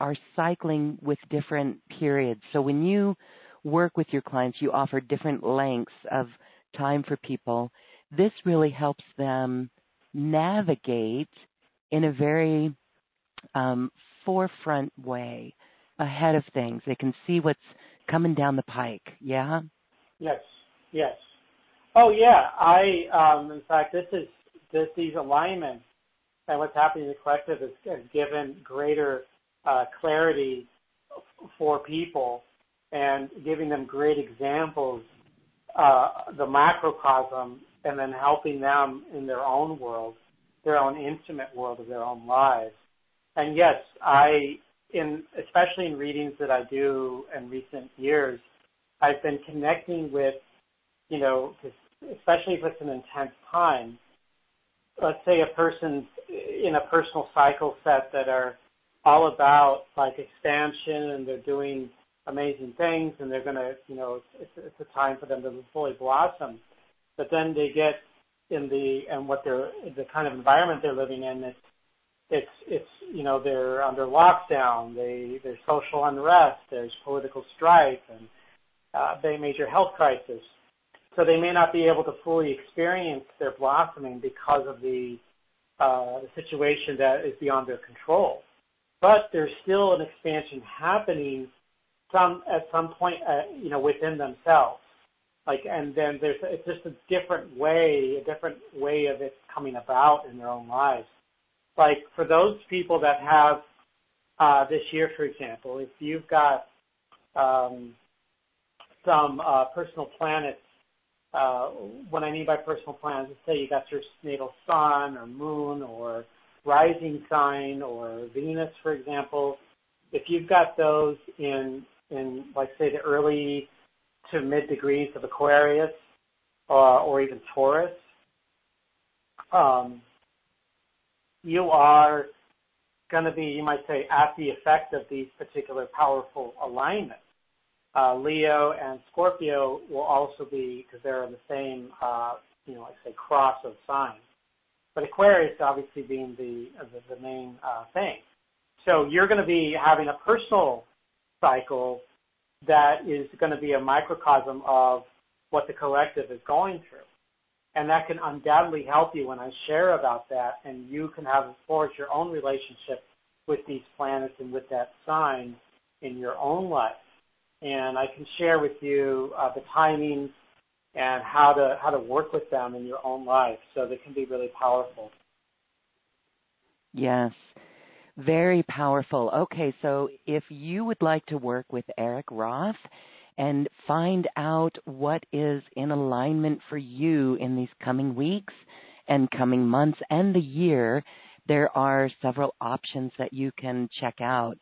are cycling with different periods. So when you work with your clients, you offer different lengths of time for people. This really helps them navigate in a very um, forefront way ahead of things. They can see what's coming down the pike. Yeah.
Yes. Yes. Oh yeah. I um, in fact this is this these alignments and what's happening in the collective has, has given greater uh, clarity for people and giving them great examples, uh, the macrocosm, and then helping them in their own world, their own intimate world of their own lives. And yes, I, in especially in readings that I do in recent years, I've been connecting with, you know, especially if it's an intense time. Let's say a person's in a personal cycle set that are all about like expansion and they're doing amazing things and they're to, you know, it's, it's a time for them to fully blossom. But then they get in the, and what they're, the kind of environment they're living in, it's, it's, it's, you know, they're under lockdown, they, there's social unrest, there's political strife and, uh, major health crisis. So they may not be able to fully experience their blossoming because of the, uh, the situation that is beyond their control but there's still an expansion happening some at some point, uh, you know, within themselves. Like, and then there's it's just a different way, a different way of it coming about in their own lives. Like for those people that have uh, this year, for example, if you've got um, some uh, personal planets, uh, what I mean by personal planets, let's say you got your natal sun or moon or rising sign or Venus, for example, if you've got those in in like say the early to mid degrees of Aquarius uh, or even Taurus, um, you are going to be, you might say, at the effect of these particular powerful alignments. Uh, Leo and Scorpio will also be, because they're in the same, uh, you know, like say cross of signs but Aquarius obviously being the the, main uh, thing. So you're going to be having a personal cycle that is going to be a microcosm of what the collective is going through. And that can undoubtedly help you when I share about that, and you can have forge your own relationship with these planets and with that sign in your own life. And I can share with you uh, the timings and how to how to work with them in your own life, so they can be really powerful.
Yes. Very powerful. Okay, so if you would like to work with Erik Roth and find out what is in alignment for you in these coming weeks and coming months and the year, there are several options that you can check out.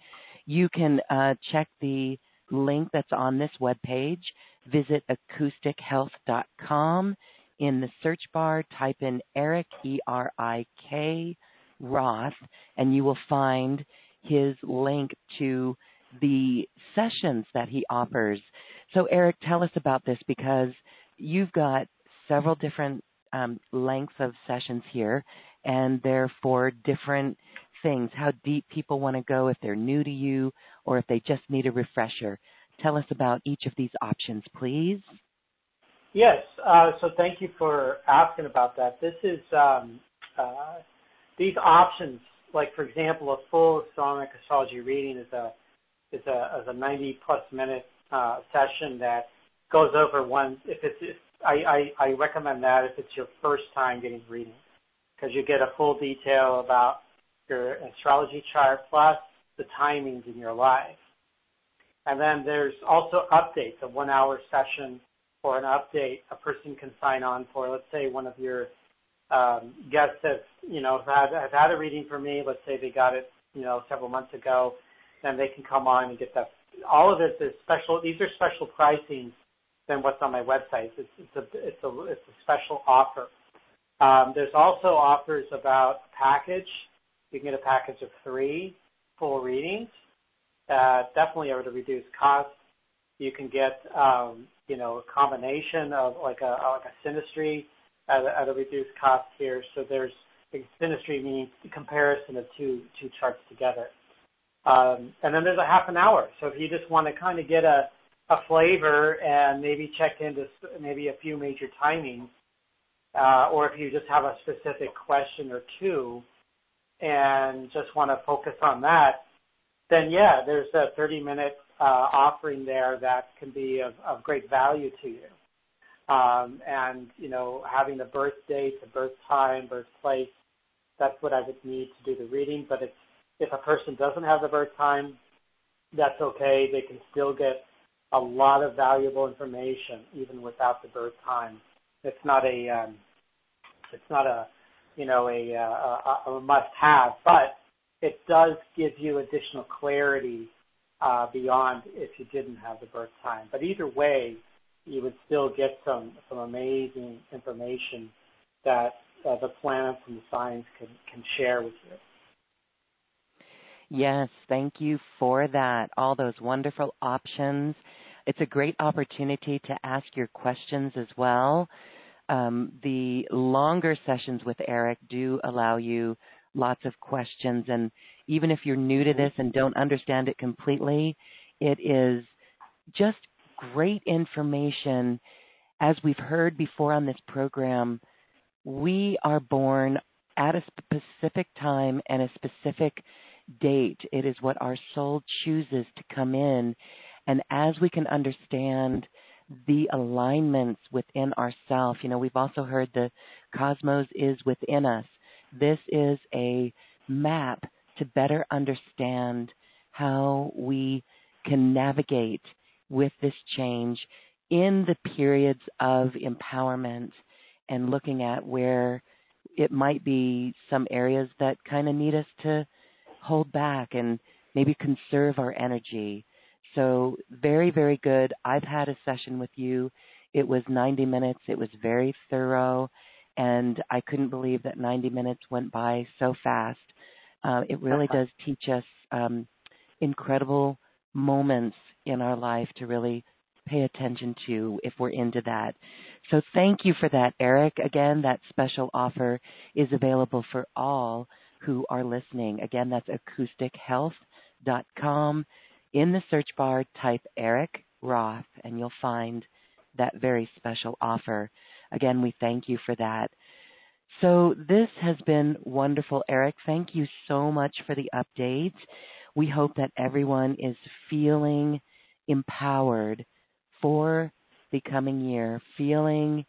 You can uh, check the link that's on this web page. Visit acoustichealth.com. In the search bar, type in Erik, E R I K, Roth, and you will find his link to the sessions that he offers. So, Erik, tell us about this because you've got several different um, lengths of sessions here, and they're for different things, how deep people want to go if they're new to you or if they just need a refresher. Tell us about each of these options, please.
Yes, uh, so thank you for asking about that. This is um, uh, these options, like for example, a full sonic astrology reading is a is a, is a 90 plus minute uh, session that goes over one. If it's, if, I, recommend that if it's your first time getting readings, because you get a full detail about your astrology chart plus the timings in your life. And then there's also updates, a one hour session or an update a person can sign on for. Let's say one of your um, guests has, you know, had, have had a reading for me. Let's say they got it, you know, several months ago. Then they can come on and get that. All of this is special. These are special pricing than what's on my website. It's, a it's a it's a special offer. Um, there's also offers about package. You can get a package of three full readings, uh, definitely at a reduced cost. You can get um, you know a combination of like a like a synastry at a, at a reduced cost here. So there's synastry means comparison of two two charts together. Um, and then there's a half an hour. So if you just want to kind of get a a flavor and maybe check into maybe a few major timings, uh, or if you just have a specific question or two and just want to focus on that, then yeah, there's a 30 minute uh, offering there that can be of, of great value to you. Um, and you know, having the birth date, the birth time, birthplace, that's what I would need to do the reading. But if if a person doesn't have the birth time, that's okay. They can still get a lot of valuable information even without the birth time. It's not a um, it's not a you know a, a, a must have, but it does give you additional clarity uh, beyond if you didn't have the birth time. But either way, you would still get some some amazing information that uh, the planets and the signs can can share with you.
Yes, thank you for that. All those wonderful options. It's a great opportunity to ask your questions as well. Um, the longer sessions with Erik do allow you lots of questions, and even if you're new to this and don't understand it completely, it is just great information. As we've heard before on this program, we are born at a specific time and a specific date. It is what our soul chooses to come in. And as we can understand the alignments within ourself, you know, we've also heard the cosmos is within us. This is a map to better understand how we can navigate with this change in the periods of empowerment and looking at where it might be some areas that kind of need us to hold back and maybe conserve our energy. So, very, very good. I've had a session with you. It was 90 minutes, it was very thorough, and I couldn't believe that 90 minutes went by so fast. Uh, it really does teach us um, incredible moments in our life to really pay attention to if we're into that. So thank you for that, Erik. Again, that special offer is available for all who are listening. Again, that's acoustichealth.com. In the search bar, type Erik Roth, and you'll find that very special offer. Again, we thank you for that. So this has been wonderful, Erik. Thank you so much for the updates. We hope that everyone is feeling empowered for the coming year, feeling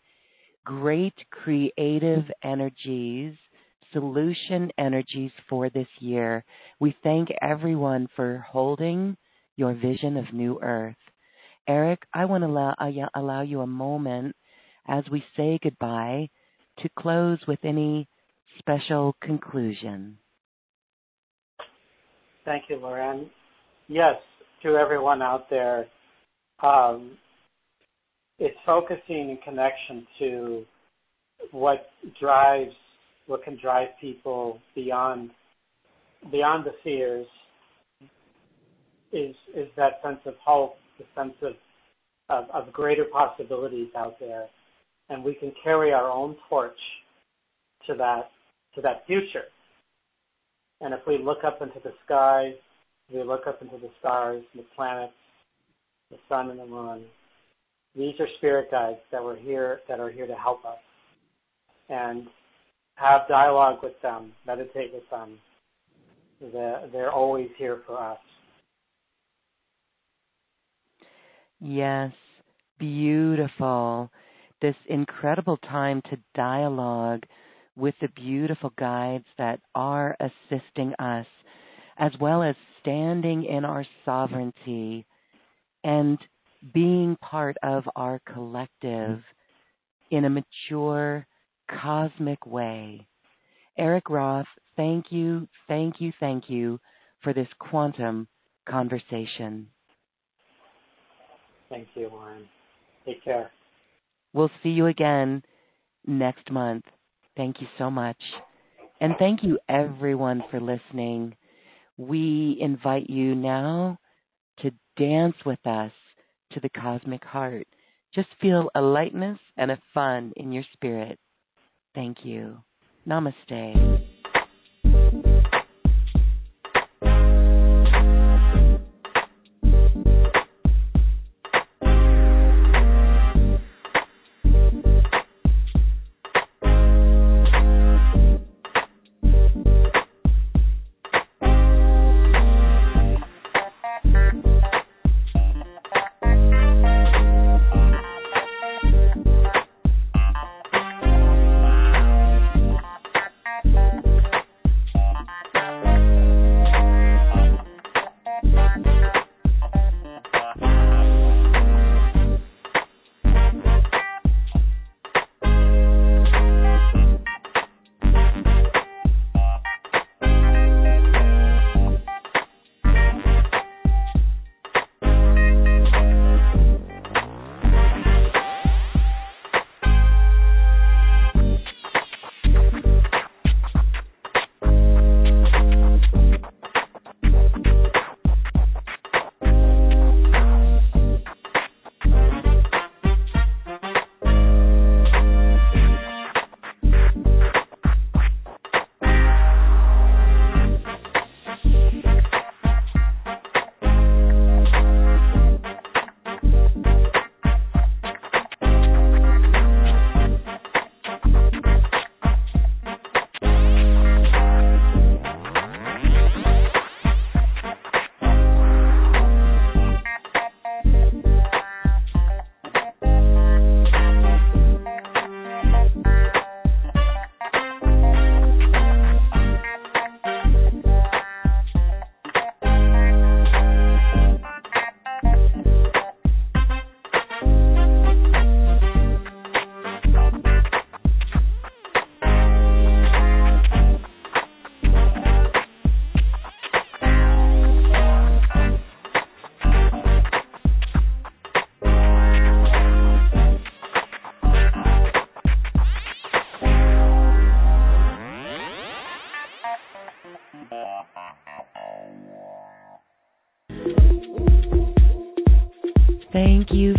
great creative energies, solution energies for this year. We thank everyone for holding your vision of New Earth. Erik, I want to allow, allow you a moment as we say goodbye to close with any special conclusion.
Thank you, Lauren. Yes, to everyone out there, um, it's focusing in connection to what drives, what can drive people beyond beyond the fears. Is is that sense of hope, the sense of of, of greater possibilities out there, and we can carry our own torch to that to that future. And if we look up into the sky, we look up into the stars, the planets, the sun and the moon. These are spirit guides that were here that are here to help us. And have dialogue with them, meditate with them. They're, they're always here for us.
Yes, beautiful. This incredible time to dialogue with the beautiful guides that are assisting us, as well as standing in our sovereignty and being part of our collective in a mature, cosmic way. Erik Roth, thank you, thank you, thank you for this quantum conversation.
Thank you, Lauren. Take care.
We'll see you again next month. Thank you so much. And thank you, everyone, for listening. We invite you now to dance with us to the cosmic heart. Just feel a lightness and a fun in your spirit. Thank you. Namaste.